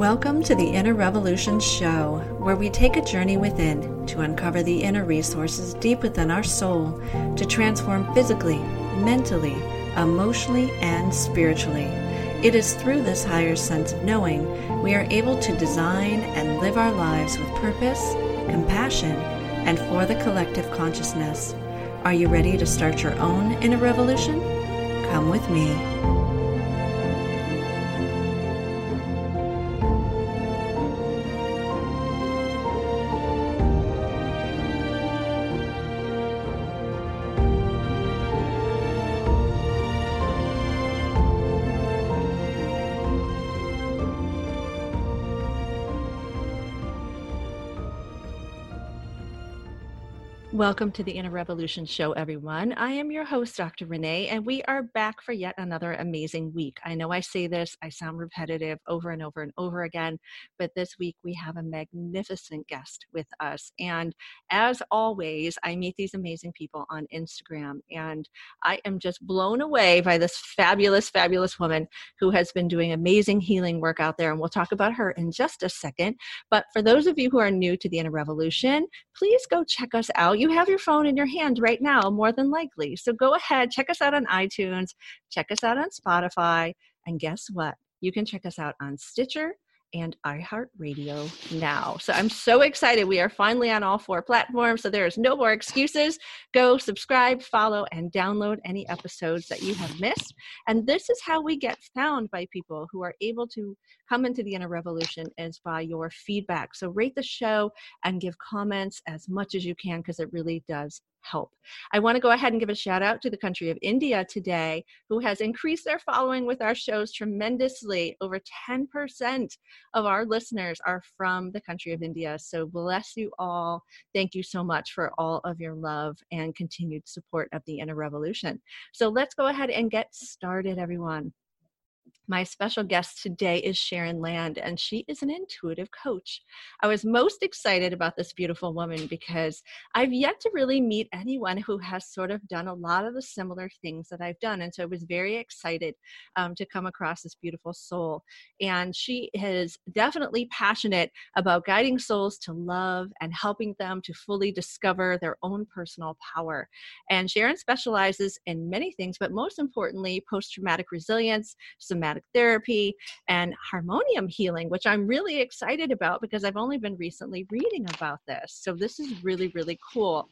Welcome to the Inner Revolution Show, where we take a journey within to uncover the inner resources deep within our soul to transform physically, mentally, emotionally, and spiritually. It is through this higher sense of knowing we are able to design and live our lives with purpose, compassion, and for the collective consciousness. Are you ready to start your own inner revolution? Come with me. Welcome to the Inner Revolution Show, everyone. I am your host, Dr. Renee, and we are back for yet another amazing week. I know I say this, I sound repetitive over and over and over again, but this week we have a magnificent guest with us. And as always, I meet these amazing people on Instagram, and I am just blown away by this fabulous, fabulous woman who has been doing amazing healing work out there. And we'll talk about her in just a second. But for those of you who are new to the Inner Revolution, please go check us out. You have your phone in your hand right now, more than likely. So go ahead, check us out on iTunes, check us out on Spotify, and guess what? You can check us out on Stitcher and iHeartRadio now. So I'm so excited. We are finally on all four platforms, so there is no more excuses. Go subscribe, follow, and download any episodes that you have missed. And this is how we get found by people who are able to come into the inner revolution is by your feedback. So rate the show and give comments as much as you can because it really does help. I want to go ahead and give a shout out to the country of India today, who has increased their following with our shows tremendously. Over 10% of our listeners are from the country of India. So bless you all. Thank you so much for all of your love and continued support of the Inner Revolution. So let's go ahead and get started, everyone. My special guest today is Sharon Land, and she is an intuitive coach. I was most excited about this beautiful woman because I've yet to really meet anyone who has sort of done a lot of the similar things that I've done. And so I was very excited um, to come across this beautiful soul. And she is definitely passionate about guiding souls to love and helping them to fully discover their own personal power. And Sharon specializes in many things, but most importantly, post traumatic resilience, somatic therapy, and Harmonyum healing, which I'm really excited about because I've only been recently reading about this. So this is really, really cool.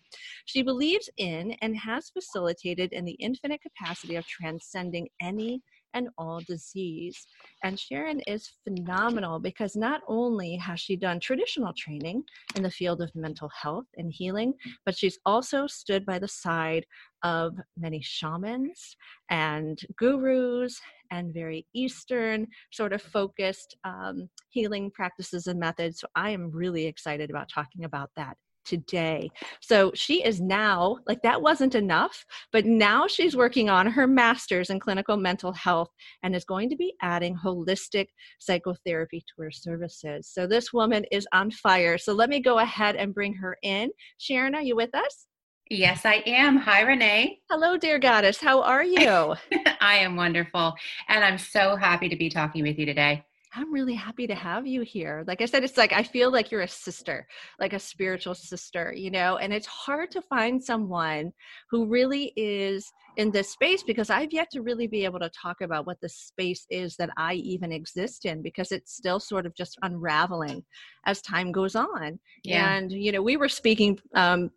She believes in and has facilitated in the infinite capacity of transcending any and all disease. And Sharon is phenomenal because not only has she done traditional training in the field of mental health and healing, but she's also stood by the side of many shamans and gurus and very Eastern sort of focused um, healing practices and methods. So I am really excited about talking about that today. So she is now, like that wasn't enough, but now she's working on her master's in clinical mental health and is going to be adding holistic psychotherapy to her services. So this woman is on fire. So let me go ahead and bring her in. Sharon, are you with us? Yes, I am. Hi, Renee. Hello, dear goddess. How are you? I am wonderful. And I'm so happy to be talking with you today. I'm really happy to have you here. Like I said, it's like I feel like you're a sister, like a spiritual sister, you know, and it's hard to find someone who really is in this space because I've yet to really be able to talk about what the space is that I even exist in because it's still sort of just unraveling as time goes on. Yeah. And, you know, we were speaking um,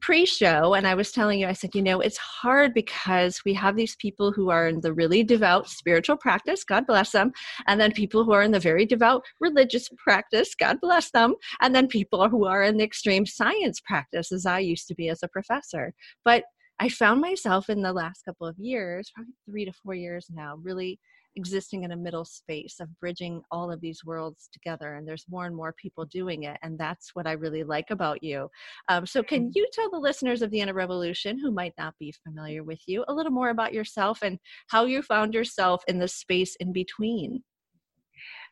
pre-show and i was telling you i said you know it's hard because we have these people who are in the really devout spiritual practice god bless them and then people who are in the very devout religious practice god bless them and then people who are in the extreme science practice as i used to be as a professor. But i found myself in the last couple of years probably three to four years now really existing in a middle space of bridging all of these worlds together and there's more and more people doing it and that's what i really like about you um, so can mm-hmm. you tell the listeners of the inner revolution who might not be familiar with you a little more about yourself and how you found yourself in the space in between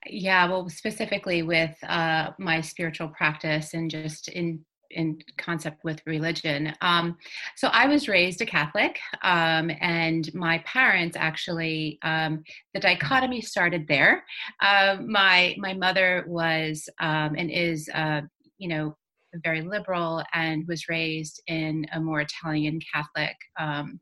yeah well specifically with uh, my spiritual practice and just in in concept with religion. Um, so I was raised a Catholic, um, and my parents actually um, the dichotomy started there. Uh, my my mother was um, and is uh, you know very liberal and was raised in a more Italian Catholic um,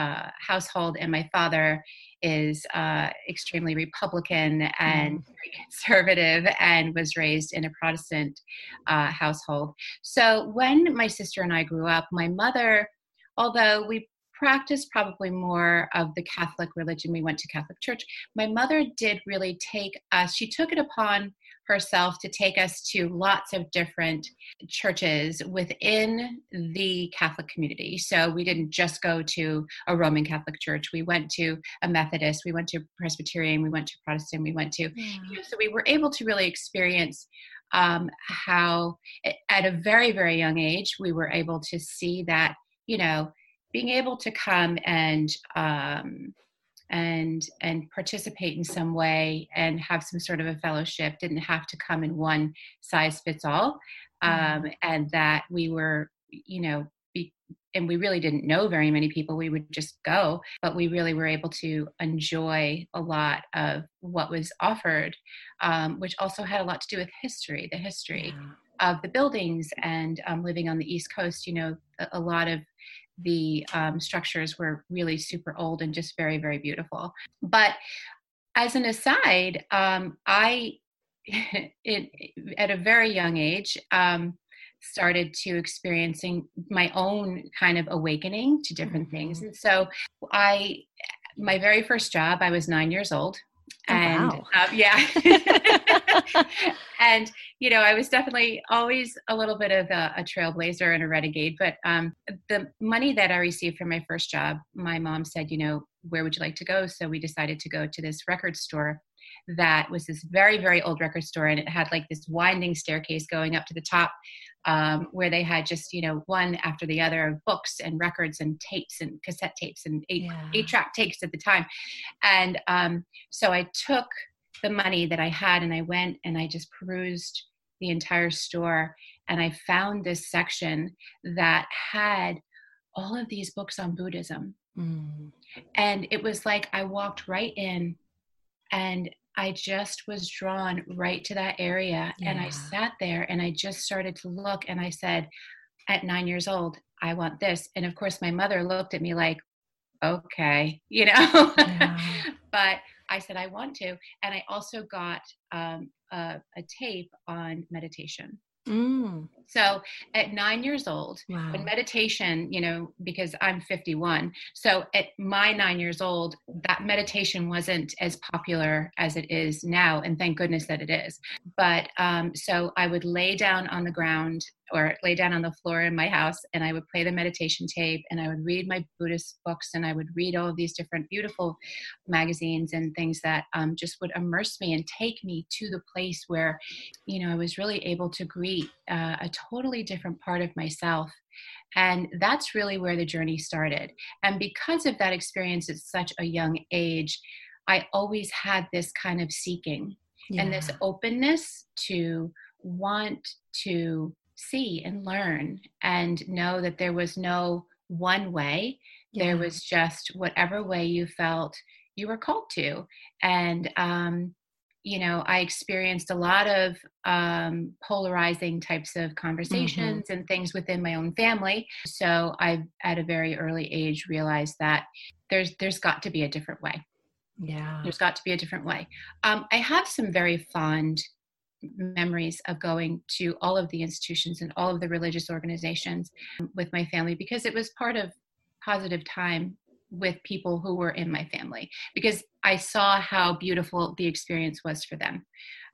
uh, household, and my father is uh, extremely Republican and mm. conservative and was raised in a Protestant uh, household. So when my sister and I grew up, my mother, although we practiced probably more of the Catholic religion, we went to Catholic church, my mother did really take us, she took it upon herself to take us to lots of different churches within the Catholic community. So we didn't just go to a Roman Catholic church. We went to a Methodist, we went to Presbyterian, we went to Protestant, we went to, yeah. you know, so we were able to really experience um, how at a very, very young age, we were able to see that, you know, being able to come and um, and and participate in some way and have some sort of a fellowship didn't have to come in one size fits all um, mm-hmm. and that we were you know be, and we really didn't know very many people we would just go but we really were able to enjoy a lot of what was offered um, which also had a lot to do with history the history yeah. of the buildings and um, living on the east coast you know a, a lot of the um, structures were really super old and just very, very beautiful. But as an aside, um, I, it, at a very young age, um, started to experiencing my own kind of awakening to different mm-hmm. things. And so I, my very first job, I was nine years old. Oh, and wow. uh, yeah. And you know i was definitely always a little bit of a, a trailblazer and a renegade but um, the money that i received from my first job my mom said you know where would you like to go? So we decided to go to this record store that was this very very old record store and it had like this winding staircase going up to the top um, where they had just you know one after the other of books and records and tapes and cassette tapes and eight yeah. eight track tapes at the time and um, so i took the money that i had and i went and i just perused the entire store and i found this section that had all of these books on buddhism mm. and it was like i walked right in and I just was drawn right to that area. Yeah. And I sat there and I just started to look and I said, at nine years old, I want this. And of course, my mother looked at me like, okay, you know. Yeah. but I said, I want to. And I also got um, a, a tape on meditation. Mm. So at nine years old, wow. when meditation, you know, because I'm 51, so at my nine years old, that meditation wasn't as popular as it is now. And thank goodness that it is. But um, so I would lay down on the ground or lay down on the floor in my house and I would play the meditation tape and I would read my Buddhist books and I would read all of these different beautiful magazines and things that um, just would immerse me and take me to the place where, you know, I was really able to greet uh, a totally different part of myself. And that's really where the journey started. And because of that experience at such a young age, I always had this kind of seeking yeah. and this openness to want to see and learn and know that there was no one way. Yeah. There was just whatever way you felt you were called to. And, um, you know, I experienced a lot of um, polarizing types of mm-hmm. conversations mm-hmm. and things within my own family. So I, at a very early age, realized that there's there's got to be a different way. Yeah, there's got to be a different way. Um, I have some very fond memories of going to all of the institutions and all of the religious organizations with my family because it was part of positive time with people who were in my family because I saw how beautiful the experience was for them.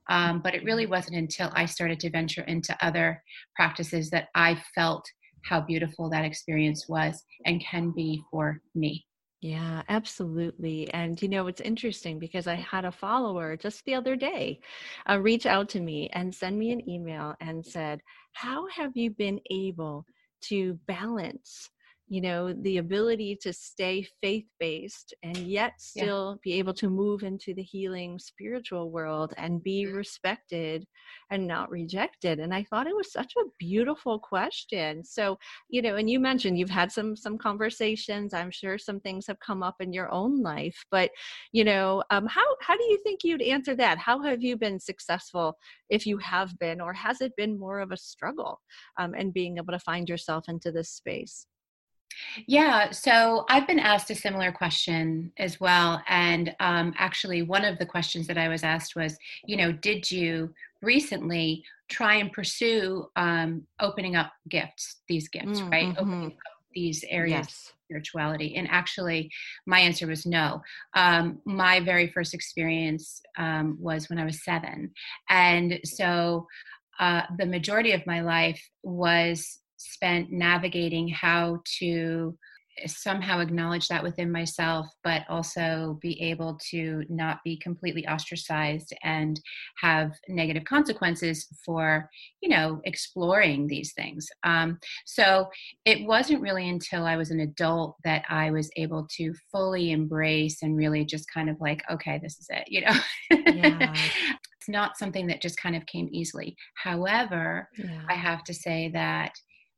Um, but it really wasn't until I started to venture into other practices that I felt how beautiful that experience was and can be for me. Yeah, absolutely. And you know, it's interesting because I had a follower just the other day uh, reach out to me and send me an email and said, How have you been able to balance you know the ability to stay faith based and yet still yeah. be able to move into the healing spiritual world and be mm-hmm. respected and not rejected and i thought it was such a beautiful question so you know and you mentioned you've had some some conversations i'm sure some things have come up in your own life but you know um, how how do you think you'd answer that how have you been successful if you have been or has it been more of a struggle um, and being able to find yourself into this space yeah, so I've been asked a similar question as well. And um, actually, one of the questions that I was asked was, you know, did you recently try and pursue um, opening up gifts, these gifts, mm, right? Mm-hmm. up these areas yes. of spirituality. And actually, my answer was no. Um, my very first experience um, was when I was seven. And so uh, the majority of my life was spent navigating how to somehow acknowledge that within myself, but also be able to not be completely ostracized and have negative consequences for, you know, exploring these things. Um, so it wasn't really until I was an adult that I was able to fully embrace and really just kind of like, okay, this is it, you know. Yeah. it's not something that just kind of came easily. However, yeah. I have to say that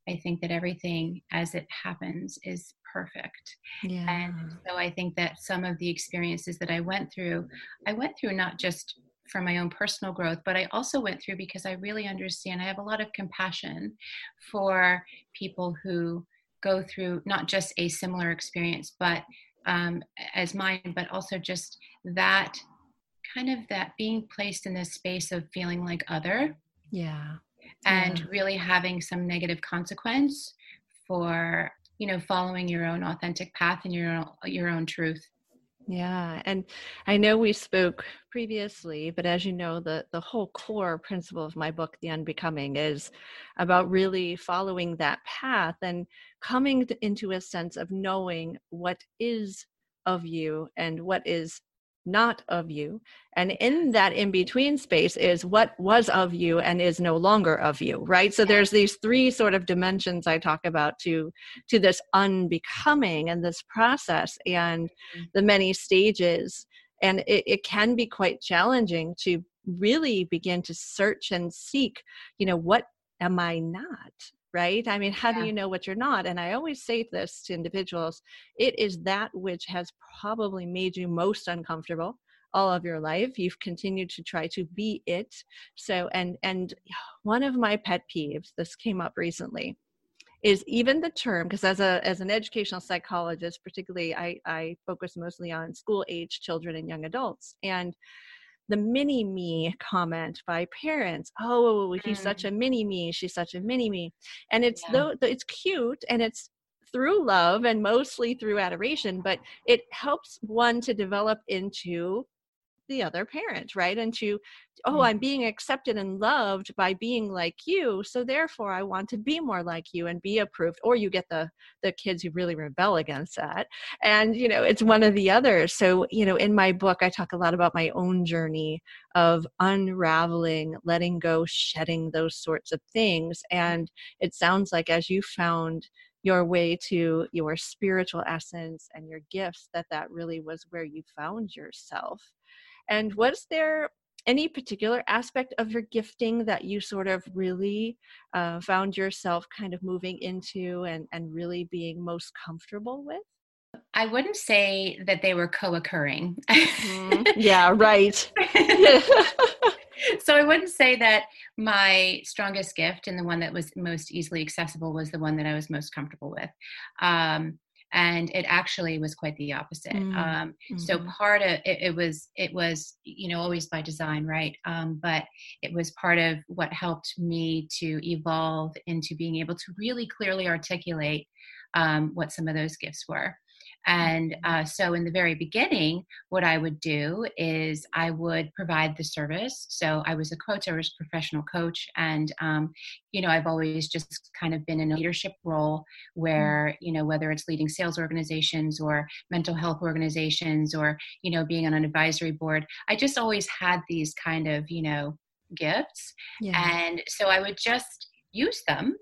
I think that everything as it happens is perfect. Yeah. And so I think that some of the experiences that I went through, I went through not just for my own personal growth, but I also went through because I really understand. I have a lot of compassion for people who go through not just a similar experience, but um, as mine, but also just that kind of that being placed in this space of feeling like other. Yeah and yeah. really having some negative consequence for you know following your own authentic path and your own, your own truth yeah and i know we spoke previously but as you know the the whole core principle of my book the unbecoming is about really following that path and coming into a sense of knowing what is of you and what is not of you. And in that in between space is what was of you and is no longer of you, right? So there's these three sort of dimensions I talk about to to this unbecoming and this process and mm-hmm. the many stages. And it, it can be quite challenging to really begin to search and seek, you know, what am I not? Right? I mean, how yeah. do you know what you're not? And I always say this to individuals it is that which has probably made you most uncomfortable all of your life you've continued to try to be it so and and one of my pet peeves this came up recently is even the term because as a as an educational psychologist particularly i i focus mostly on school age children and young adults and the mini me comment by parents oh he's mm. such a mini me she's such a mini me and it's yeah. though it's cute and it's through love and mostly through adoration but it helps one to develop into the other parent right? And to oh mm. i'm being accepted and loved by being like you so therefore i want to be more like you and be approved or you get the the kids who really rebel against that. And you know it's one of the others so you know in my book i talk a lot about my own journey of unraveling letting go shedding those sorts of things. And it sounds like as you found your way to your spiritual essence and your gifts that that really was where you found yourself and was there any particular aspect of your gifting that you sort of really uh, found yourself kind of moving into and, and really being most comfortable with? I wouldn't say that they were co occurring. mm-hmm. Yeah, right. so I wouldn't say that my strongest gift and the one that was most easily accessible was the one that I was most comfortable with. Um, and it actually was quite the opposite mm, um, mm-hmm. so part of it, it, was it was you know always by design right um, but it was part of what helped me to evolve into being able to really clearly articulate um, what some of those gifts were and uh, so, in the very beginning, what I would do is I would provide the service. So, I was a coach, I was a professional coach, and um, you know, I've always just kind of been in a leadership role where you know, whether it's leading sales organizations or mental health organizations or you know, being on an advisory board, I just always had these kind of you know gifts, yeah. and so I would just use them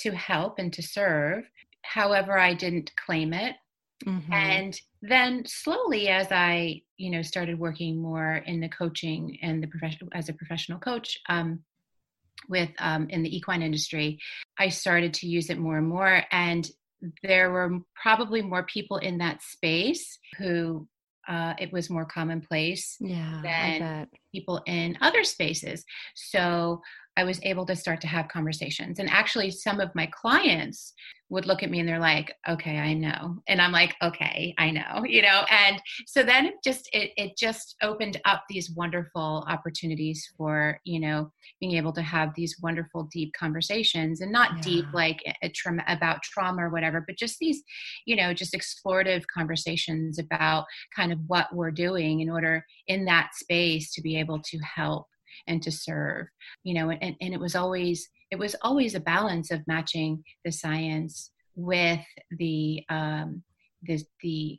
to help and to serve. However i didn't claim it mm-hmm. and then slowly as i you know started working more in the coaching and the profession as a professional coach um, with um, in the equine industry i started to use it more and more and there were probably more people in that space who uh, it was more commonplace yeah, than people in other spaces. So I was able to start to have conversations. And actually, some of my clients would look at me and they're like, okay, I know. And I'm like, okay, I know, you know? And so then it just, it, it just opened up these wonderful opportunities for, you know, being able to have these wonderful, deep conversations and not yeah. deep like a trauma about trauma or whatever, but just these, you know, just explorative conversations about kind of what we're doing in order in that space to be able to help and to serve you know and, and it was always it was always a balance of matching the science with the um the the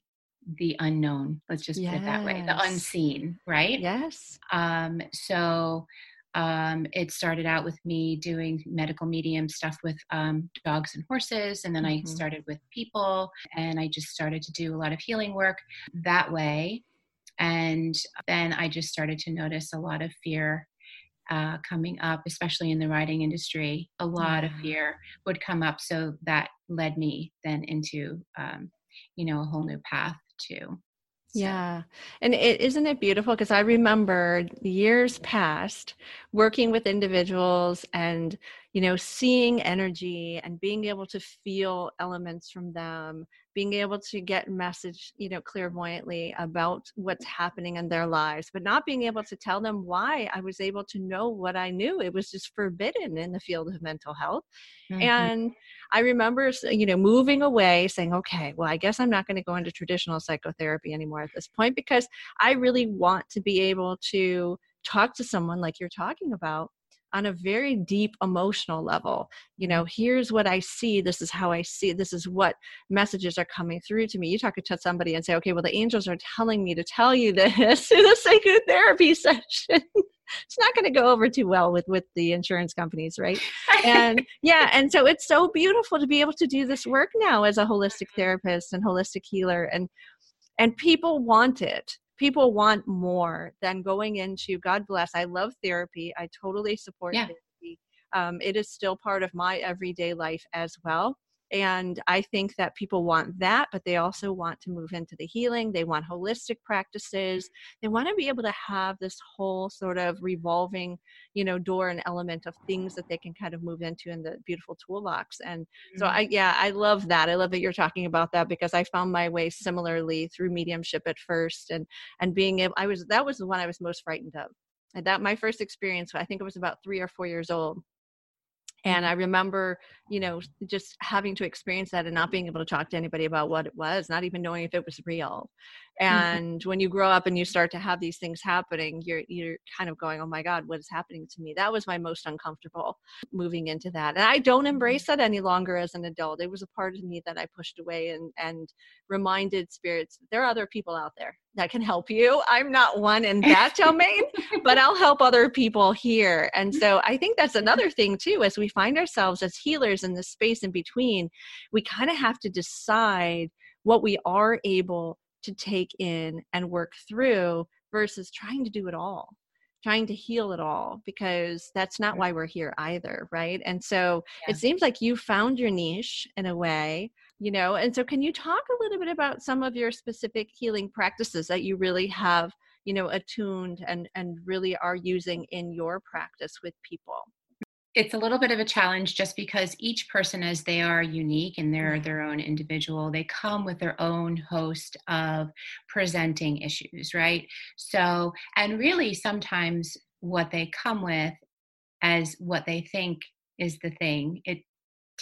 the unknown let's just yes. put it that way the unseen right yes um so um, it started out with me doing medical medium stuff with um, dogs and horses and then mm-hmm. i started with people and i just started to do a lot of healing work that way and then i just started to notice a lot of fear uh, coming up, especially in the writing industry, a lot of fear would come up. So that led me then into, um, you know, a whole new path too. So. Yeah. And it isn't it beautiful because I remember years past working with individuals and you know seeing energy and being able to feel elements from them being able to get message you know clairvoyantly about what's happening in their lives but not being able to tell them why i was able to know what i knew. It was just forbidden in the field of mental health. Mm-hmm. and i remember you know moving away saying okay well i guess i'm not going to go into traditional psychotherapy anymore at this point because i really want to be able to talk to someone like you're talking about on a very deep emotional level. You know here's what i see this is how i see this is what messages are coming through to me. You talk to somebody and say okay well the angels are telling me to tell you this in a psychotherapy session. It's not going to go over too well with with the insurance companies right? And yeah and so it's so beautiful to be able to do this work now as a holistic therapist and holistic healer and and people want it people want more than going into god bless i love therapy i totally support yeah. therapy um, it is still part of my everyday life as well and I think that people want that, but they also want to move into the healing. They want holistic practices. They want to be able to have this whole sort of revolving, you know, door and element of things that they can kind of move into in the beautiful toolbox. And mm-hmm. so I, yeah, I love that. I love that you're talking about that because I found my way similarly through mediumship at first and, and being able, I was, that was the one I was most frightened of. And that my first experience, I think it was about three or four years old and i mm-hmm. remember you know just having to experience that and not being able to talk to anybody about what it was not even knowing if it was real mm-hmm. and when you grow up and you start to have these things happening you're you're kind of going oh my god what is happening to me that was my most uncomfortable moving into that and i don't mm-hmm. embrace that any longer as an adult it was a part of me that i pushed away and and reminded spirits there are other people out there that can help you. I'm not one in that domain, but I'll help other people here. And so I think that's another thing too, as we find ourselves as healers in the space in between, we kind of have to decide what we are able to take in and work through versus trying to do it all trying to heal it all because that's not why we're here either right? And so yeah. it seems like you found your niche in a way you know and so can you talk a little bit about some of your specific healing practices that you really have you know attuned and and really are using in your practice with people it's a little bit of a challenge just because each person as they are unique and they're mm-hmm. their own individual they come with their own host of presenting issues right so and really sometimes what they come with as what they think is the thing it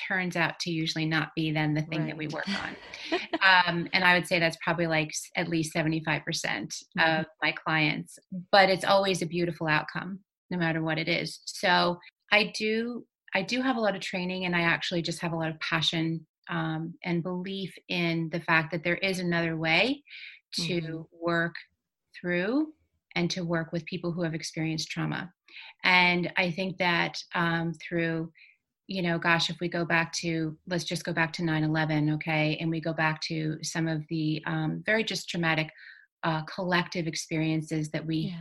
turns out to usually not be then the thing right. that we work on. um, and I would say that's probably like at least 75% mm hmm of my clients, but it's always a beautiful outcome no matter what it is. So I do, I do have a lot of training and I actually just have a lot of passion um, and belief in the fact that there is another way to mm-hmm. work through and to work with people who have experienced trauma. And I think that um, through you know, gosh, if we go back to, let's just go back to 9 11, okay, and we go back to some of the um, very just traumatic uh, collective experiences that we, yeah.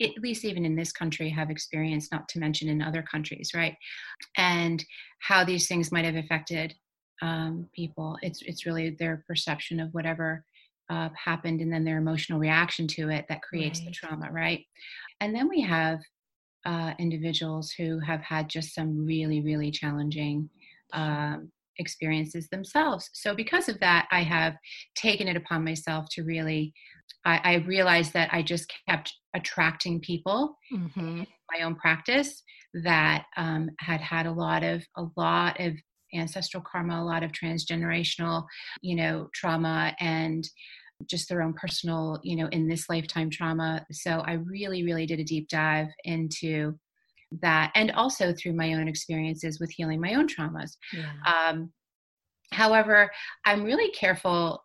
At least even in this country, have experienced, not to mention in other countries, right? And how these things might have affected um, people. It's, it's really their perception of whatever uh, happened and then their emotional reaction to it that creates right. the trauma, right? And then we have uh, individuals who have had just some really, really challenging um, experiences themselves. So, because of that, I have taken it upon myself to really, I, I realized that I just kept attracting people mm-hmm. in my own practice that um, had had a lot of, a lot of ancestral karma, a lot of transgenerational, you know, trauma and just their own personal, you know, in this lifetime trauma. So I really, really did a deep dive into that and also through my own experiences with healing my own traumas. Yeah. Um, however, I'm really careful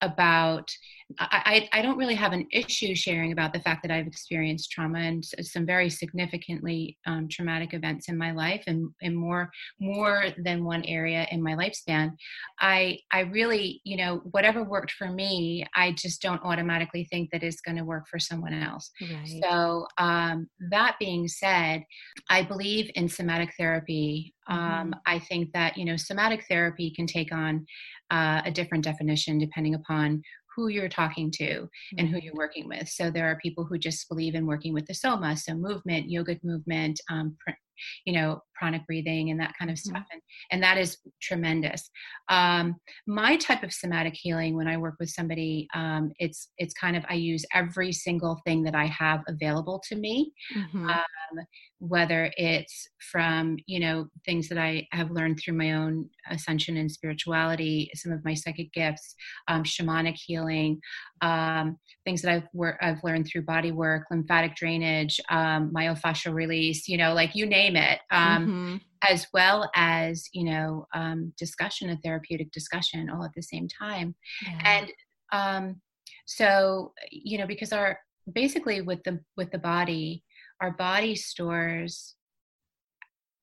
about I, I don't really have an issue sharing about the fact that I've experienced trauma and some very significantly um, traumatic events in my life and, and more more than one area in my lifespan. I I really you know whatever worked for me, I just don't automatically think that is going to work for someone else. Right. So um, that being said, I believe in somatic therapy. Um, mm-hmm. I think that you know somatic therapy can take on uh, a different definition depending upon who you're talking to and who you're working with. So there are people who just believe in working with the soma, so movement, yogic movement, um, pr- you know, pranic breathing and that kind of stuff. Mm-hmm. And, and that is tremendous. Um, my type of somatic healing, when I work with somebody, um, it's it's kind of I use every single thing that I have available to me. Mm-hmm. Um, whether it's from you know things that i have learned through my own ascension and spirituality some of my psychic gifts um, shamanic healing um, things that i've wor- i've learned through body work lymphatic drainage um, myofascial release you know like you name it um, mm-hmm. as well as you know um, discussion a therapeutic discussion all at the same time yeah. and um, so you know because our basically with the with the body our body stores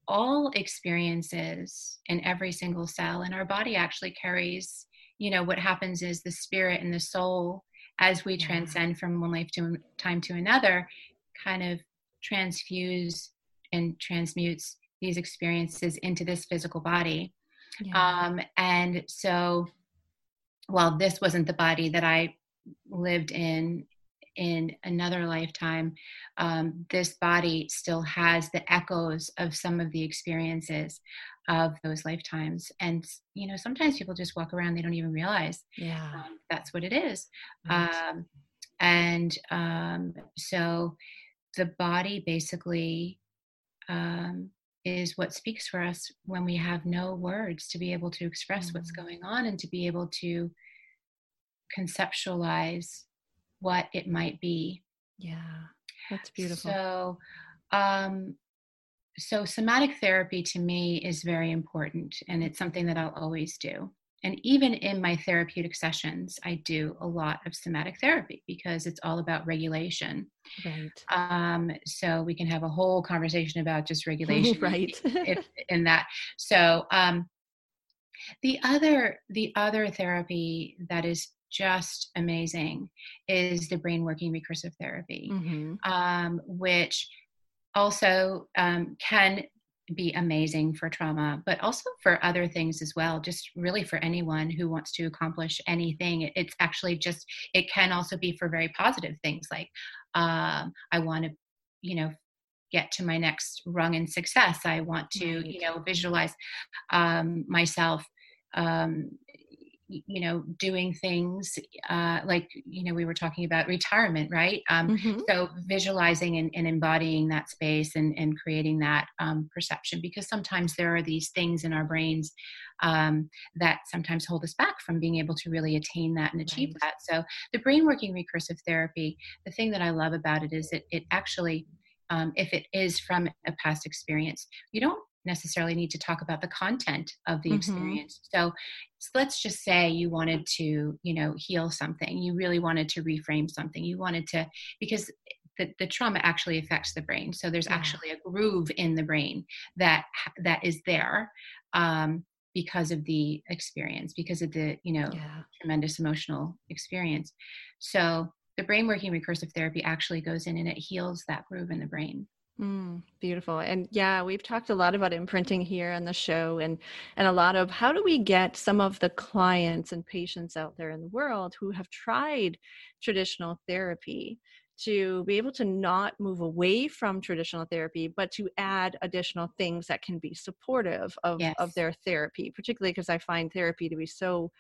all experiences in every single cell and our body actually carries you know what happens is the spirit and the soul as we transcend from one lifetime to, time to another kind of transfuse and transmutes these experiences into this physical body yeah. um, and so while this wasn't the body that i lived in in another lifetime, um, this body still has the echoes of some of the experiences of those lifetimes. And, you know, sometimes people just walk around, they don't even realize yeah. Um, that's what it is. Right. Um, and um, so the body basically um, is what speaks for us when we have no words to be able to express mm-hmm. what's going on and to be able to conceptualize what it might be. Yeah, that's beautiful. So, um, so somatic therapy to me is very important, and it's something that I'll always do. And even in my therapeutic sessions, I do a lot of somatic therapy because it's all about regulation. Right. Um, so we can have a whole conversation about just regulation, right? if, in that. So um, the other the other therapy that is just amazing is the brain working recursive therapy, mm-hmm. um, which also um, can be amazing for trauma, but also for other things as well. Just really for anyone who wants to accomplish anything. It's actually just, it can also be for very positive things like, um, I want to, you know, get to my next rung in success. I want to, you know, visualize um, myself um, you know doing things uh, like you know we were talking about retirement right um, mm-hmm. so visualizing and, and, embodying that space and, and creating that um, perception because sometimes there are these things in our brains um, that sometimes hold us back from being able to really attain that and achieve right. that so the brain working recursive therapy the thing that i love about it is that it actually um, if it is from a past experience you don't necessarily need to talk about the content of the mm-hmm. experience. So, so let's just say you wanted to, you know, heal something. You really wanted to reframe something. You wanted to because the, the trauma actually affects the brain. So there's Yeah. actually a groove in the brain that that is there um, because of the experience, because of the you know Yeah. tremendous emotional experience. So the brain working recursive therapy actually goes in and it heals that groove in the brain. Mm, beautiful. And yeah, we've talked a lot about imprinting here on the show and and a lot of how do we get some of the clients and patients out there in the world who have tried traditional therapy to be able to not move away from traditional therapy but to add additional things that can be supportive of, Yes. of their therapy particularly because i find therapy to be so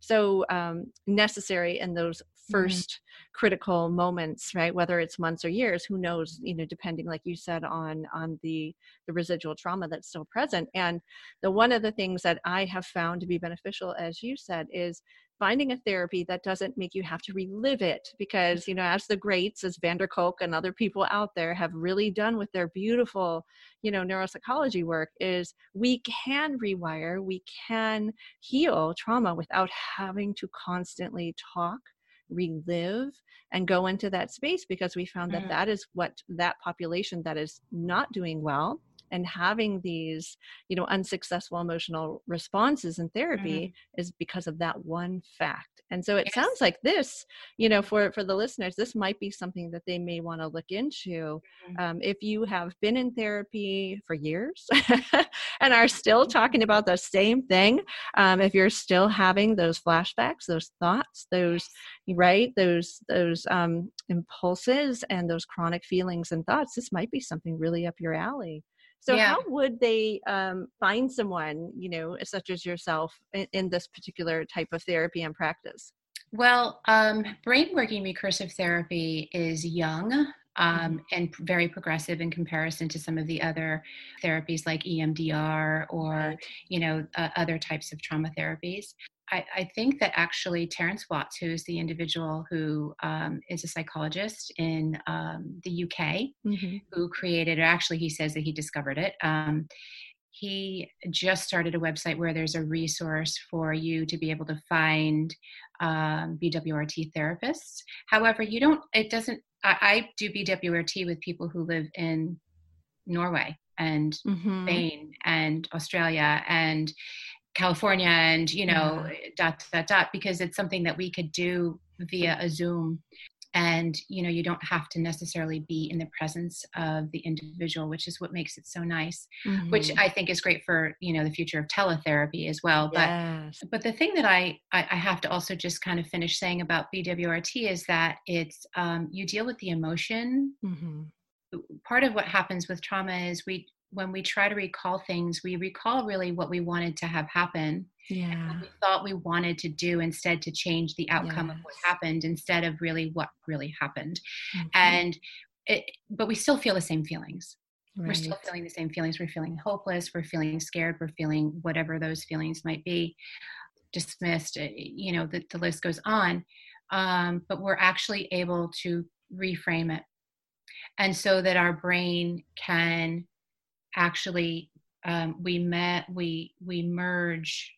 so um, necessary in those first critical moments right? Whether it's months or years who knows you know depending like you said on on the the residual trauma that's still present. And the one of the things that i have found to be beneficial as you said is finding a therapy that doesn't make you have to relive it because you know as the greats as van der kolk and other people out there have really done with their beautiful you know neuropsychology work is we can rewire we can heal trauma without having to constantly talk relive and go into that space because we found that Mhm. that is what that population that is not doing well and having these you know unsuccessful emotional responses in therapy is because of that one fact. And so it Yes. sounds like this you know for for the listeners this might be something that they may want to look into Mhm. um, if you have been in therapy for years and are still talking about the same thing um, if you're still having those flashbacks those thoughts those right those those um, impulses and those chronic feelings and thoughts this might be something really up your alley so Yeah. how would they um, find someone you know such as yourself in, in this particular type of therapy and practice Well, um, brain working recursive therapy is young um, and very progressive in comparison to some of the other therapies like EMDR or you know uh, other types of trauma therapies. I, I think that actually Terence Watts, who is the individual who um, is a psychologist in um, the UK, Mhm. who created it. Actually, he says that he discovered it. Um, he just started a website where there's a resource for you to be able to find um, BWRT therapists. However, you don't. It doesn't. I, I do BWRT with people who live in Norway and Mhm. Spain and Australia and California and you know dot dot dot because it's something that we could do via a Zoom and you know you don't have to necessarily be in the presence of the individual which is what makes it so nice which Mhm. I think is great for you know the future of teletherapy as well but yes. but the thing that I, I I have to also just kind of finish saying about BWRT is that it's um, you deal with the emotion Mhm. part of what happens with trauma is we when we try to recall things we recall really what we wanted to have happen yeah what we thought we wanted to do instead to change the outcome of what happened instead of really what really happened. Mhm. and it, but we still feel the same feelings. We're still feeling the same feelings. We're feeling hopeless. We're feeling scared. We're feeling whatever those feelings might be dismissed uh, you know the, the list goes on um, but we're actually able to reframe it. And so that our brain can actually um, we met we we merge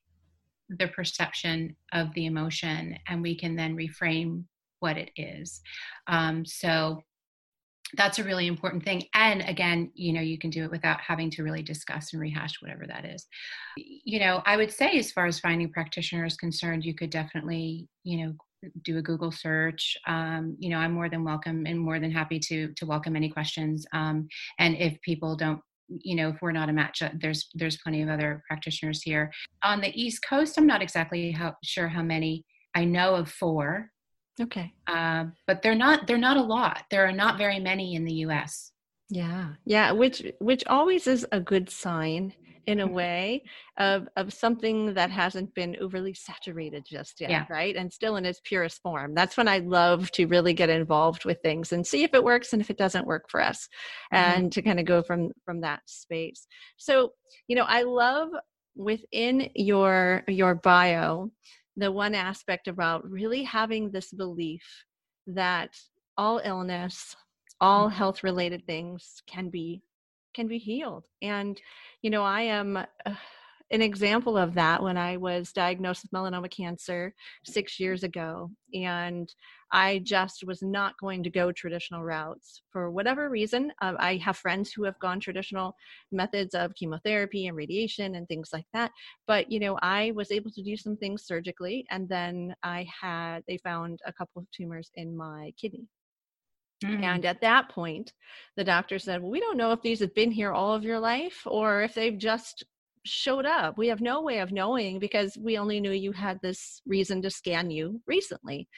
the perception of the emotion and we can then reframe what it is. Um, so that's a really important thing. And again you know you can do it without having to really discuss and rehash whatever that is. You know i would say as far as finding practitioners concerned you could definitely you know do a google search. Um, you know i'm more than welcome and more than happy to to welcome any questions. Um, and if people don't you know if we're not a match uh, there's there's plenty of other practitioners here. On the east coast i'm not exactly how, sure how many i know of four. Okay. Uh, but they're not they're not a lot. There are not very many in the us Yeah, yeah, which which always is a good sign in a way of of something that hasn't been overly saturated just yet, Yeah. right? And still in its purest form. That's when I love to really get involved with things and see if it works and if it doesn't work for us, Mhm. and to kind of go from from that space. So, you know, I love within your your bio the one aspect about really having this belief that all illness all Mhm. health related things can be can be healed and you know i am uh, an example of that when I was diagnosed with melanoma cancer six years ago. And I just was not going to go traditional routes for whatever reason. Uh, I have friends who have gone traditional methods of chemotherapy and radiation and things like that. But, you know, I was able to do some things surgically. And then I had, they found a couple of tumors in my kidney. Mm. And at that point, the doctor said, Well, we don't know if these have been here all of your life or if they've just showed up. We have no way of knowing because we only knew you had this reason to scan you recently.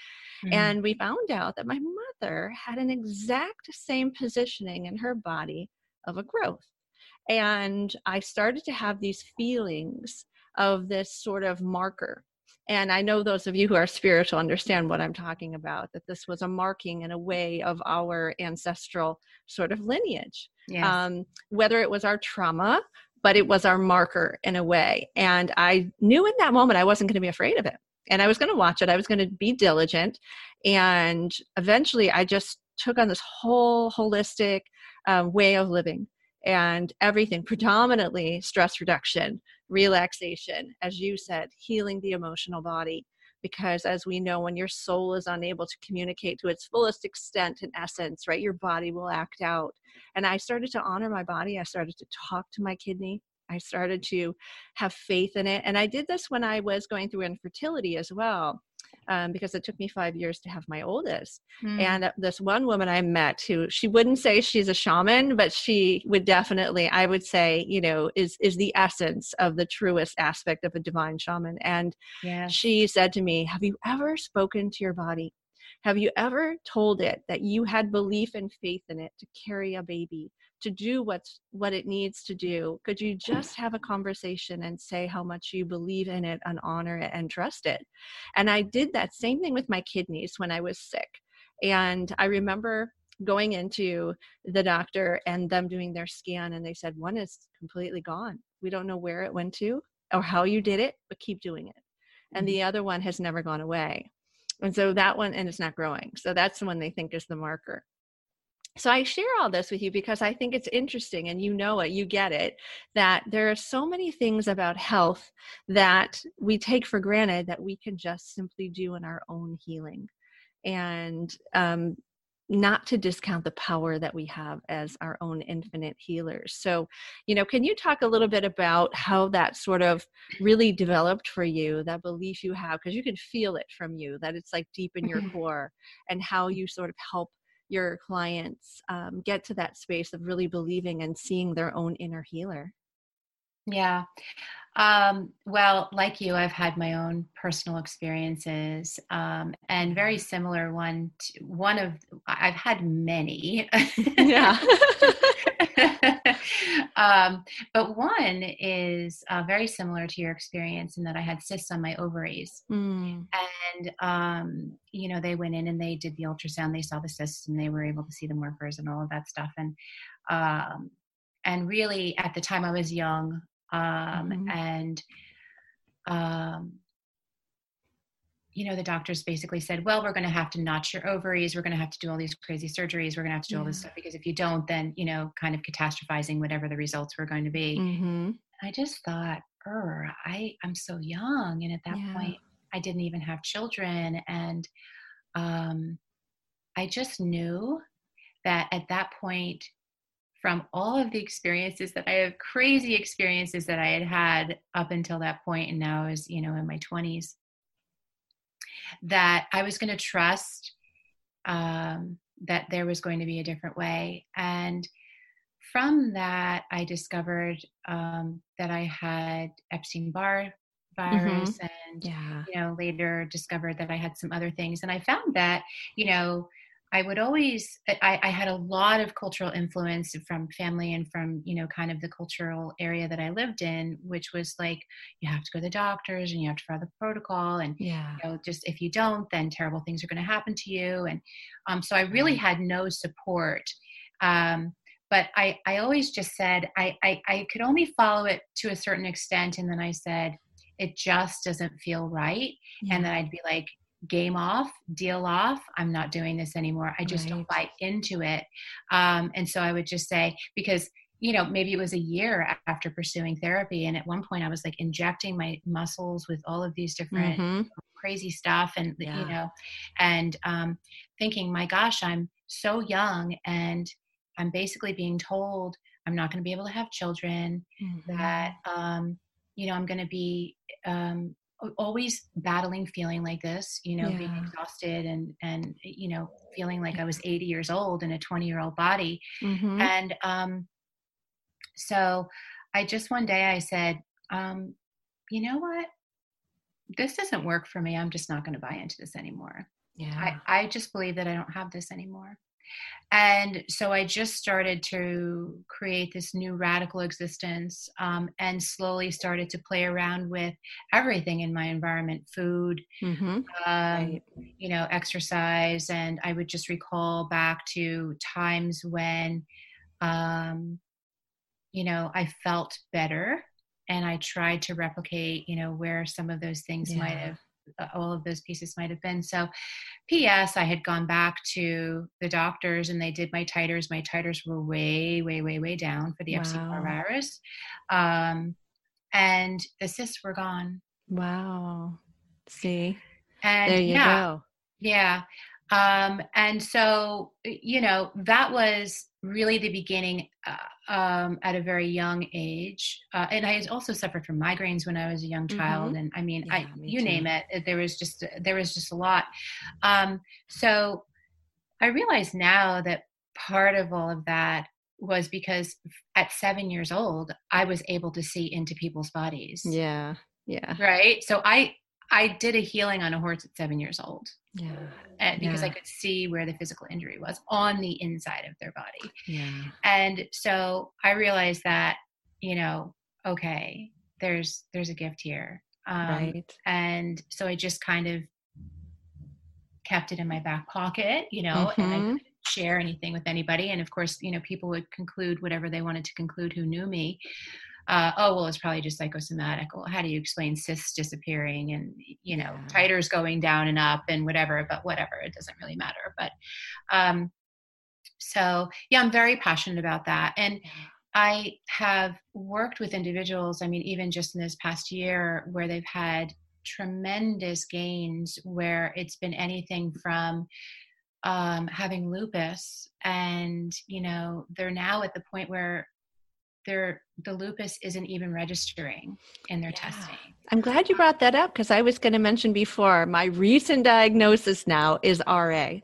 Mm-hmm. And we found out that my mother had an exact same positioning in her body of a growth. And I started to have these feelings of this sort of marker. And I know those of you who are spiritual understand what I'm talking about, that this was a marking in a way of our ancestral sort of lineage. Yes. Um, whether it was our trauma but it was our marker in a way. And I knew in that moment I wasn't going to be afraid of it. And I was going to watch it. I was going to be diligent. And eventually I just took on this whole holistic um, way of living and everything predominantly stress reduction, relaxation, as you said, healing the emotional body. Because as we know, when your soul is unable to communicate to its fullest extent and essence, right, your body will act out. And I started to honor my body. I started to talk to my kidney. I started to have faith in it. And I did this when I was going through infertility as well. Um, because it took me five years to have my oldest. Mm. And this one woman I met who she wouldn't say she's a shaman, but she would definitely, I would say, you know, is is the essence of the truest aspect of a divine shaman. And yes. she said to me, Have you ever spoken to your body? Have you ever told it that you had belief and faith in it to carry a baby, to do what's what it needs to do? Could you just have a conversation and say how much you believe in it and honor it and trust it? And I did that same thing with my kidneys when I was sick. And I remember going into the doctor and them doing their scan and they said one is completely gone. We don't know where it went to or how you did it, but keep doing it. And mm-hmm. the other one has never gone away. And so that one, and it's not growing. So that's the one they think is the marker. So I share all this with you because I think it's interesting and you know it, you get it, that there are so many things about health that we take for granted that we can just simply do in our own healing. And um, not to discount the power that we have as our own infinite healers. So, you know, can you talk a little bit about how that sort of really developed for you, that belief you have, because you can feel it from you, that it's like deep in your mm-hmm. core, and how you sort of help your clients um, get to that space of really believing and seeing their own inner healer? Yeah. Um, well, like you, I've had my own personal experiences, um, and very similar one. To, one of I've had many. yeah. um, but one is uh, very similar to your experience in that I had cysts on my ovaries, mm. and um, you know they went in and they did the ultrasound. They saw the cysts and they were able to see the markers and all of that stuff. And um, and really, at the time, I was young um, mm-hmm. and um, you know the doctors basically said well we're going to have to notch your ovaries we're going to have to do all these crazy surgeries we're going to have to do yeah. all this stuff because if you don't then you know kind of catastrophizing whatever the results were going to be mm-hmm. i just thought er i i'm so young and at that yeah. point i didn't even have children and um i just knew that at that point from all of the experiences that I have, crazy experiences that I had had up until that point, and now I was, you know, in my 20s, that I was going to trust um, that there was going to be a different way. And from that, I discovered um, that I had Epstein Barr virus mm-hmm. and yeah. you know later discovered that i had some other things and i found that you know I would always, I, I, had a lot of cultural influence from family and from, you know, kind of the cultural area that I lived in, which was like, you have to go to the doctors and you have to follow the protocol. And, yeah. you know, just if you don't, then terrible things are going to happen to you. And um, so I really had no support. Um, but I, I always just said, I, I, I could only follow it to a certain extent. And then I said, it just doesn't feel right. Yeah. And then I'd be like, game off, deal off. I'm not doing this anymore. I just right. don't buy into it. Um, and so I would just say, because you know, maybe it was a year after pursuing therapy. And at one point I was like injecting my muscles with all of these different mm-hmm. crazy stuff and, yeah. you know, and um, thinking, my gosh, I'm so young and I'm basically being told I'm not going to be able to have children, mm-hmm. that, um, you know, I'm going to be um, always battling feeling like this, you know, yeah. being exhausted and, and, you know, feeling like I was 80 years old in a 20 year old body. Mm-hmm. And, um, so I just one day I said, um, you know what? This doesn't work for me. I'm just not going to buy into this anymore. Yeah. I, I just believe that I don't have this anymore. And so I just started to create this new radical existence um, and slowly started to play around with everything in my environment food, mm-hmm. um, right. you know, exercise. And I would just recall back to times when um, you know, I felt better and I tried to replicate, you know, where some of those things yeah. might have all of those pieces might have been. So, P.S. I had gone back to the doctors and they did my titers. My titers were way, way, way, way down for the wow. Epstein-Barr virus, um, and the cysts were gone. Wow. See, and there you yeah, go. Yeah. Um, and so, you know, that was really the beginning uh, um, at a very young age. Uh, and I also suffered from migraines when I was a young child. Mm-hmm. And I mean, yeah, I, me you too. name it, there was just, there was just a lot. Um, so I realize now that part of all of that was because at seven years old, I was able to see into people's bodies. Yeah. Yeah. Right. So I, I did a healing on a horse at seven years old. Yeah. And because yeah. I could see where the physical injury was on the inside of their body. Yeah. And so I realized that, you know, okay, there's there's a gift here. Um, right. And so I just kind of kept it in my back pocket, you know, mm-hmm. and I mm-hmm. couldn't share anything with anybody. And of course, you know, people would conclude whatever they wanted to conclude who knew me uh, oh well it's probably just psychosomatic. Well how do you explain cysts disappearing and you know yeah. titers going down and up and whatever but whatever it doesn't really matter. But um so yeah i'm very passionate about that. And i have worked with individuals i mean even just in this past year where they've had tremendous gains where it's been anything from um, having lupus and you know they're now at the point where their the lupus isn't even registering in their yeah. testing. I'm glad you brought that up because I was going to mention before my recent diagnosis now is RA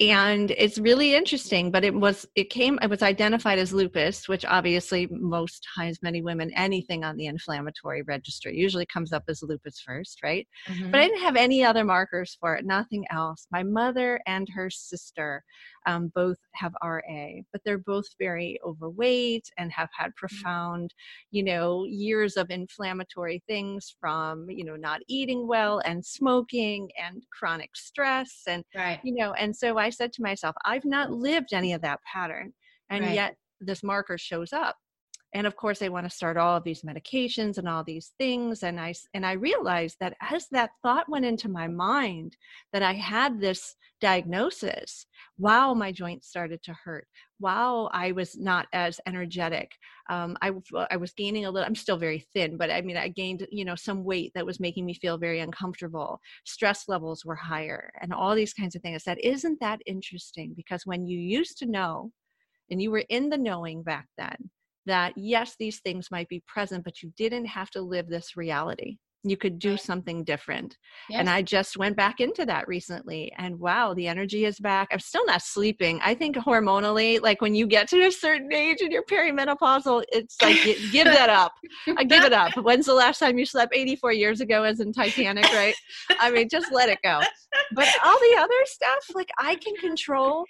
and it's really interesting but it was it came it was identified as lupus which obviously most times many women anything on the inflammatory register usually comes up as lupus first right mm-hmm. but i didn't have any other markers for it nothing else my mother and her sister um, both have ra but they're both very overweight and have had mm-hmm. profound you know years of inflammatory things from you know not eating well and smoking and chronic stress and right. you know and so i I said to myself, I've not lived any of that pattern. And right. yet this marker shows up. And of course, they want to start all of these medications and all these things. And I and I realized that as that thought went into my mind that I had this diagnosis, wow, my joints started to hurt. Wow, I was not as energetic. Um, I, I was gaining a little, I'm still very thin, but I mean, I gained, you know, some weight that was making me feel very uncomfortable. Stress levels were higher and all these kinds of things. Said, isn't that interesting? Because when you used to know and you were in the knowing back then, that yes, these things might be present, but you didn't have to live this reality you could do something different. Yes. and i just went back into that recently and wow the energy is back. I'm still not sleeping. I think hormonally like when you get to a certain age and you're perimenopausal it's like give that up. I give it up. When's the last time you slept 84 years ago as in titanic right? I mean just let it go. But all the other stuff like i can control.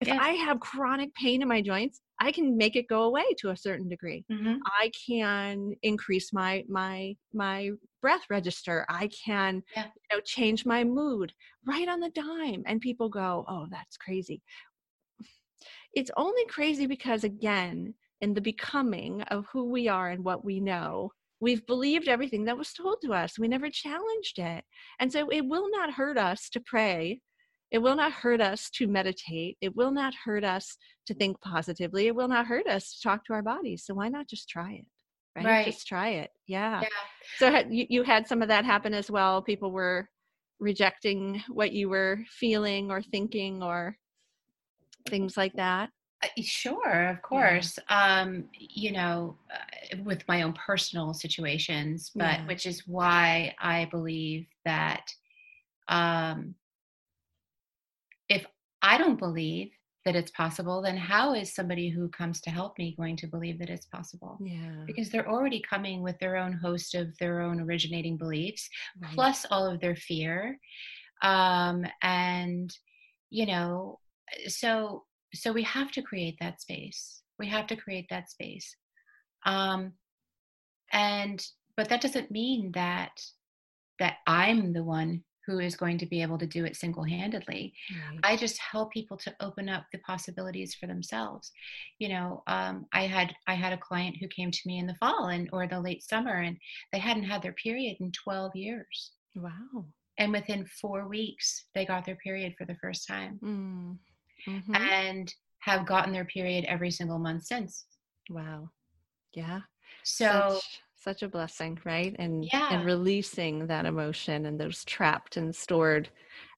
If yes. i have chronic pain in my joints I can make it go away to a certain degree. Mm-hmm. I can increase my my my breath register. I can yeah. you know change my mood right on the dime. And people go, "Oh, that's crazy." It's only crazy because again, in the becoming of who we are and what we know, we've believed everything that was told to us. We never challenged it. And so it will not hurt us to pray it will not hurt us to meditate it will not hurt us to think positively it will not hurt us to talk to our bodies so why not just try it right, right. just try it yeah, yeah. so you, you had some of that happen as well people were rejecting what you were feeling or thinking or things like that uh, sure of course yeah. um you know uh, with my own personal situations but yeah. which is why i believe that um if i don't believe that it's possible then how is somebody who comes to help me going to believe that it's possible? Yeah. Because they're already coming with their own host of their own originating beliefs right. plus all of their fear um and you know so so we have to create that space. We have to create that space. Um and but that doesn't mean that that i'm the one who is going to be able to do it single-handedly right. i just help people to open up the possibilities for themselves you know um, i had i had a client who came to me in the fall and or the late summer and they hadn't had their period in 12 years wow and within four weeks they got their period for the first time mm mm-hmm. and have gotten their period every single month since. Wow. Yeah. So such, such a blessing, right? And yeah. and releasing that emotion and those trapped and stored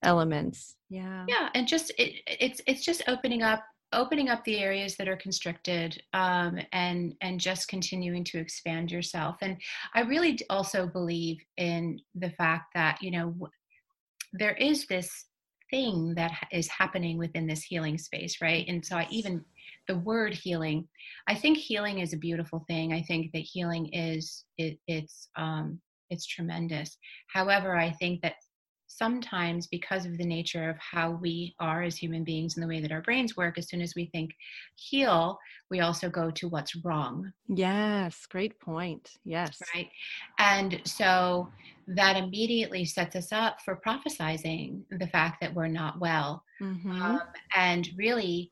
elements. Yeah. Yeah, and just it, it's it's just opening up opening up the areas that are constricted um, and and just continuing to expand yourself and i really also believe in the fact that you know there is this thing that is happening within this healing space, right? And so I even the word healing, I think healing is a beautiful thing. I think that healing is it, it's um, it's tremendous. However, I think that sometimes because of the nature of how we are as human beings and the way that our brains work as soon as we think heal we also go to what's wrong yes great point yes right and so that immediately sets us up for prophesizing the fact that we're not well mm-hmm. um, and really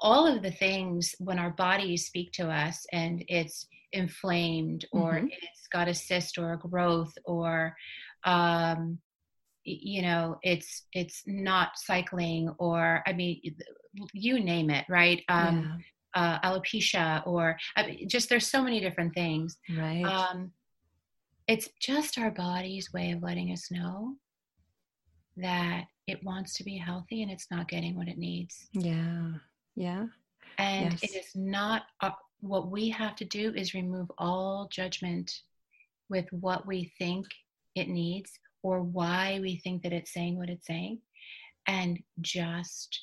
all of the things when our bodies speak to us and it's inflamed or mm-hmm. it's got a cyst or a growth or um, you know it's it's not cycling or i mean you name it right? Um yeah. uh, alopecia or I mean, just there's so many different things. Right. Um it's just our body's way of letting us know that it wants to be healthy and it's not getting what it needs. Yeah yeah and yes. it is not uh, what we have to do is remove all judgment with what we think it needs or why we think that it's saying what it's saying and just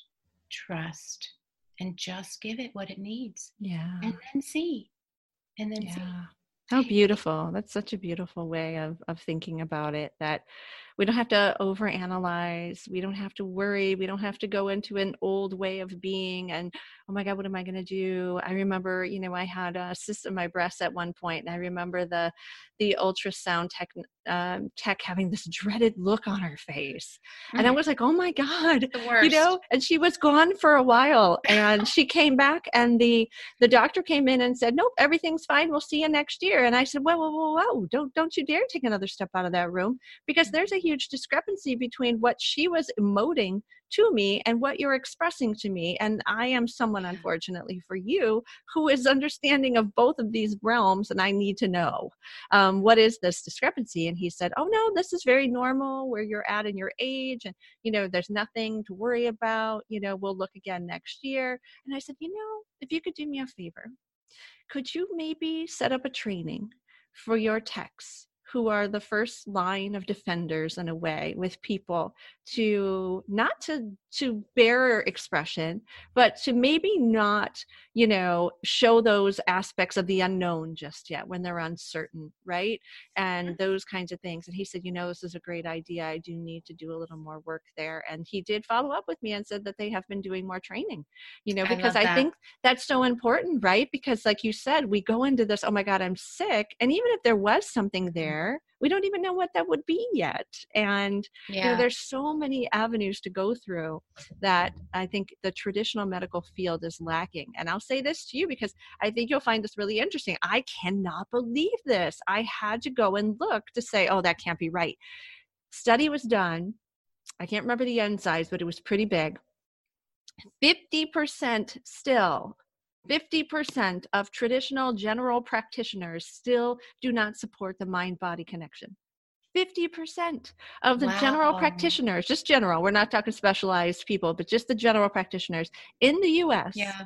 trust and just give it what it needs. Yeah. And then see. And then yeah. see. How beautiful. That's such a beautiful way of of thinking about it that we don't have to overanalyze. We don't have to worry. We don't have to go into an old way of being and, oh my God, what am I going to do? I remember, you know, I had a cyst in my breast at one point, and I remember the the ultrasound tech um, tech having this dreaded look on her face, mm-hmm. and I mm. was like, oh my God, you know. And she was gone for a while, and she came back, and the the doctor came in and said, nope, everything's fine. We'll see you next year. And I said, whoa, whoa, whoa, whoa, don't don't you dare take another step out of that room because there's a huge discrepancy between what she was emoting to me and what you're expressing to me. And I am someone, unfortunately for you, who is understanding of both of these realms, and I need to know um, what is this discrepancy. And he said, Oh, no, this is very normal where you're at in your age, and you know, there's nothing to worry about. You know, we'll look again next year. And I said, You know, if you could do me a favor, could you maybe set up a training for your techs who are the first line of defenders in a way with people to not to to bear expression but to maybe not you know show those aspects of the unknown just yet when they're uncertain right? And mm-hmm. those kinds of things. And he said you know this is a great idea. I do need to do a little more work there. And he did follow up with me and said that they have been doing more training you know because i, I think that's so important right? Because like you said we go into this oh my god i'm sick. And even if there was something mm-hmm. We don't even know what that would be yet. And yeah. you know, there's so many avenues to go through that i think the traditional medical field is lacking. And i'll say this to you because i think you'll find this really interesting. I cannot believe this. I had to go and look to say oh that can't be right. Study was done. I can't remember the n size, but it was pretty big. 50% still 50% of traditional general practitioners still do not support the mind body connection. 50% of the wow. general practitioners, just general, we're not talking specialized people, but just the general practitioners in the US, yeah.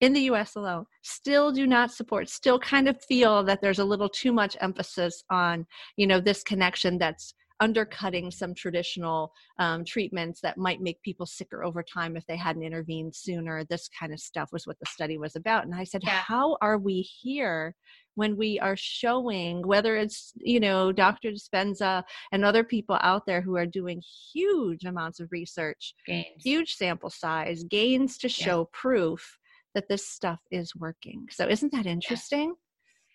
in the US alone, still do not support, still kind of feel that there's a little too much emphasis on, you know, this connection that's undercutting some traditional um, treatments that might make people sicker over time if they hadn't intervened sooner. This kind of stuff was what the study was about. And I said, yeah. How are we here when we are showing, whether it's, you know, Dr. Dispenza and other people out there who are doing huge amounts of research, gains. huge sample size, gains to show yeah. proof that this stuff is working. So isn't that interesting?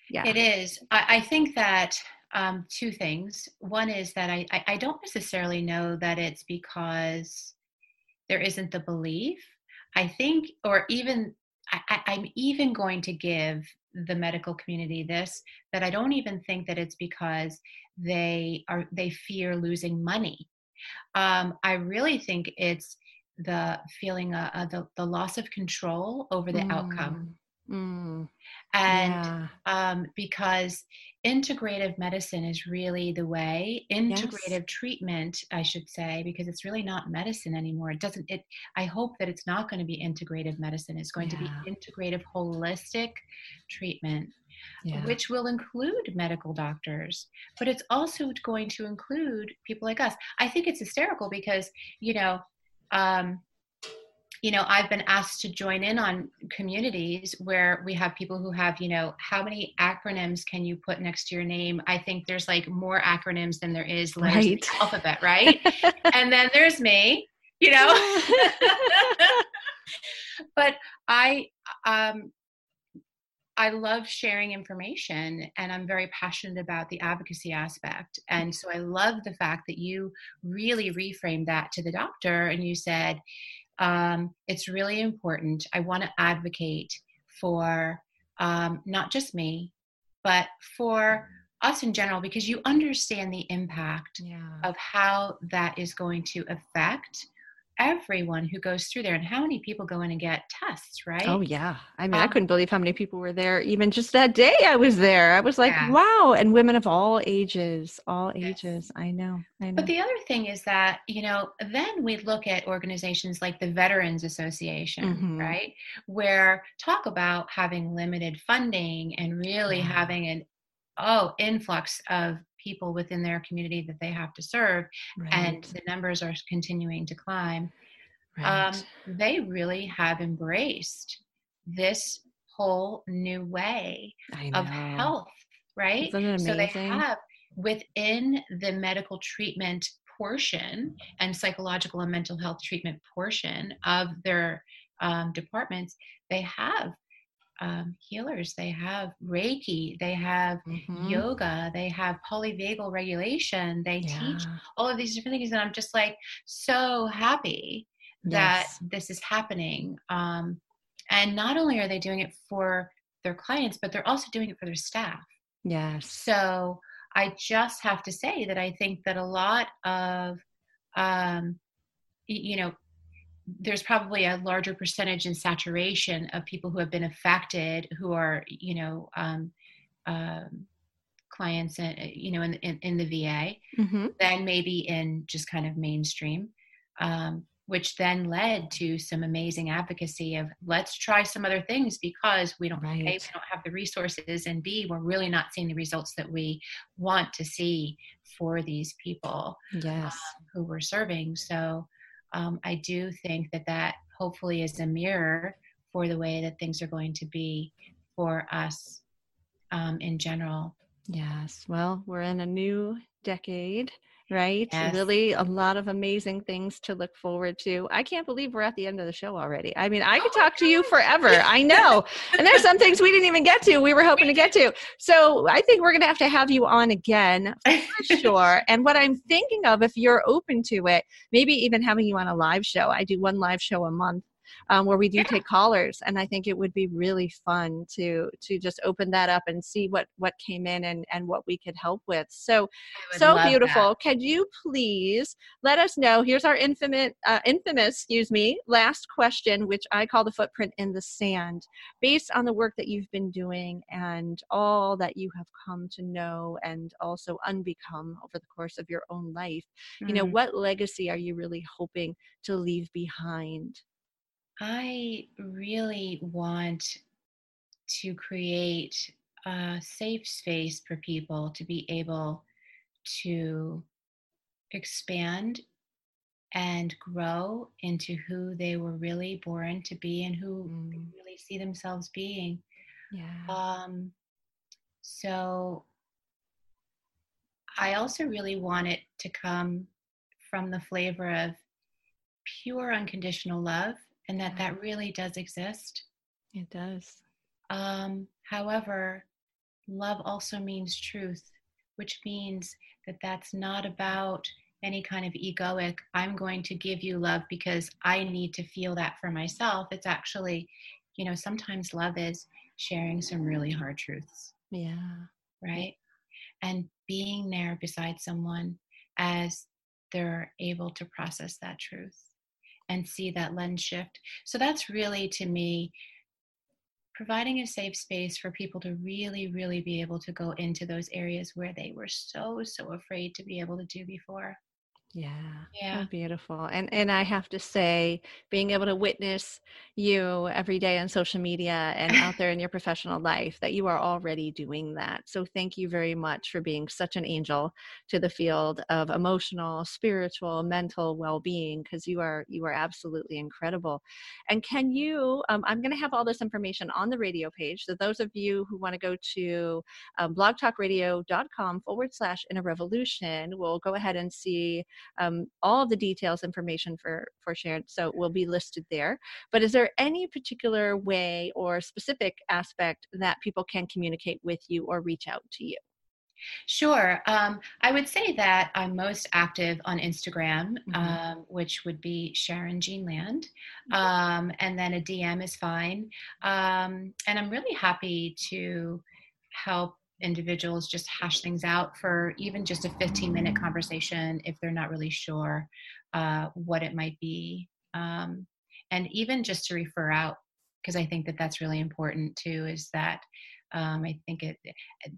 Yeah. It is. I, I think that um, two things. One is that I, I, I don't necessarily know that it's because there isn't the belief. I think, or even I, I'm even going to give the medical community this that I don't even think that it's because they are they fear losing money. Um, I really think it's the feeling of, uh, the, the loss of control over the mm. outcome. Mm. And yeah. um, because integrative medicine is really the way integrative yes. treatment i should say because it's really not medicine anymore it doesn't it i hope that it's not going to be integrative medicine it's going yeah. to be integrative holistic treatment yeah. which will include medical doctors but it's also going to include people like us i think it's hysterical because you know um, you know i've been asked to join in on communities where we have people who have you know how many acronyms can you put next to your name i think there's like more acronyms than there is letters right. in the alphabet right and then there's me you know but i um I love sharing information and I'm very passionate about the advocacy aspect. And so I love the fact that you really reframed that to the doctor and you said, um, it's really important. I want to advocate for um, not just me, but for us in general because you understand the impact yeah. of how that is going to affect everyone who goes through there and how many people go in and get tests right oh yeah i mean um, i couldn't believe how many people were there even just that day i was there i was like yeah. wow and women of all ages all yes. ages i know i know but the other thing is that you know then we look at organizations like the veterans association mm-hmm. right where talk about having limited funding and really yeah. having an oh influx of people within their community that they have to serve right. and the numbers are continuing to climb right. um, they really have embraced this whole new way of health right so they have within the medical treatment portion and psychological and mental health treatment portion of their um, departments they have um, healers. They have Reiki, they have mm-hmm. yoga, they have polyvagal regulation, they yeah. teach all of these different things. And I'm just like so happy that yes. this is happening. Um, and not only are they doing it for their clients, but they're also doing it for their staff. Yes. So I just have to say that I think that a lot of, um, you know, there's probably a larger percentage in saturation of people who have been affected who are you know um, um, clients in, you know in, in, in the va mm-hmm. than maybe in just kind of mainstream um, which then led to some amazing advocacy of let's try some other things because we don't right. a, we don't have the resources and b we're really not seeing the results that we want to see for these people yes um, who we're serving so um, I do think that that hopefully is a mirror for the way that things are going to be for us um, in general. Yes. Well, we're in a new decade right? Yes. Really, a lot of amazing things to look forward to. I can't believe we're at the end of the show already. I mean, I could oh talk to you forever. I know. and there's some things we didn't even get to, we were hoping to get to. So I think we're going to have to have you on again for sure. and what I'm thinking of, if you're open to it, maybe even having you on a live show. I do one live show a month um, where we do take callers, and I think it would be really fun to to just open that up and see what what came in and and what we could help with. So so beautiful. That. Could you please let us know? Here's our infamous uh, infamous, excuse me, last question, which I call the footprint in the sand, based on the work that you've been doing and all that you have come to know and also unbecome over the course of your own life. Mm. You know, mm. what legacy are you really hoping to leave behind? I really want to create a safe space for people to be able to expand and grow into who they were really born to be and who mm. really see themselves being. Yeah. Um, so I also really want it to come from the flavor of pure unconditional love and that that really does exist. It does. Um, however, love also means truth, which means that that's not about any kind of egoic, I'm going to give you love because I need to feel that for myself. It's actually, you know, sometimes love is sharing some really hard truths. Yeah. Right. And being there beside someone as they're able to process that truth and see that lens shift. So that's really to me providing a safe space for people to really, really be able to go into those areas where they were so, so afraid to be able to do before. Yeah. Yeah. Beautiful. And and I have to say, being able to witness you every day on social media and out there in your professional life, that you are already doing that. So thank you very much for being such an angel to the field of emotional, spiritual, mental well-being, because you are you are absolutely incredible. And can you? Um, I'm going to have all this information on the radio page. So those of you who want to go to um, blogtalkradio.com forward slash inner revolution, will go ahead and see um, all the details information for for Sharon so will be listed there but is there any particular way or specific aspect that people can communicate with you or reach out to you Sure. Um, I would say that I'm most active on Instagram, mm-hmm. um, which would be Sharon Jean Land. Mm-hmm. Um, and then a DM is fine. Um, and I'm really happy to help individuals just hash things out for even just a 15 minute conversation if they're not really sure uh, what it might be. Um, and even just to refer out, because I think that that's really important too, is that um, I think it,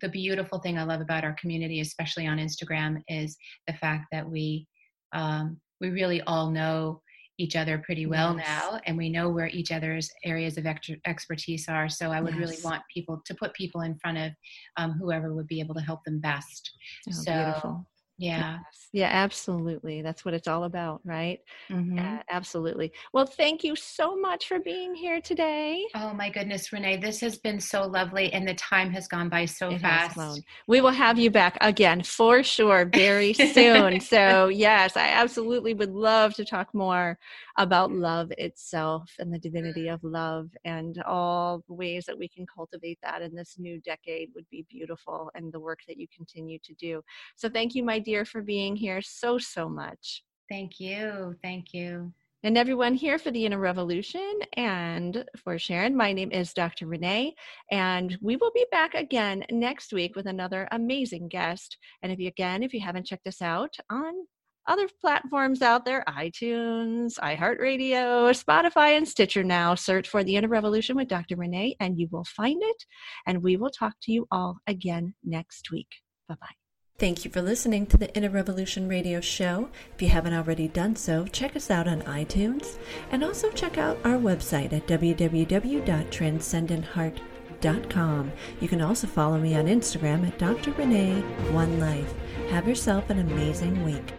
the beautiful thing I love about our community, especially on Instagram, is the fact that we um, we really all know each other pretty well yes. now and we know where each other's areas of expertise are so i would yes. really want people to put people in front of um, whoever would be able to help them best oh, so beautiful. Yeah. Yes. Yeah, absolutely. That's what it's all about, right? Mm-hmm. Uh, absolutely. Well, thank you so much for being here today. Oh, my goodness, Renee. This has been so lovely, and the time has gone by so it fast. We will have you back again for sure very soon. so, yes, I absolutely would love to talk more about love itself and the divinity mm. of love and all the ways that we can cultivate that in this new decade would be beautiful and the work that you continue to do. So, thank you, my dear, for being here so, so much. Thank you. Thank you. And everyone here for the Inner Revolution and for Sharon, my name is Dr. Renee, and we will be back again next week with another amazing guest. And if you, again, if you haven't checked us out on other platforms out there iTunes, iHeartRadio, Spotify, and Stitcher now. Search for The Inner Revolution with Dr. Renee, and you will find it. And we will talk to you all again next week. Bye bye. Thank you for listening to the Inner Revolution radio show. If you haven't already done so, check us out on iTunes and also check out our website at www.transcendentheart.com. You can also follow me on Instagram at drrenee1life. Have yourself an amazing week.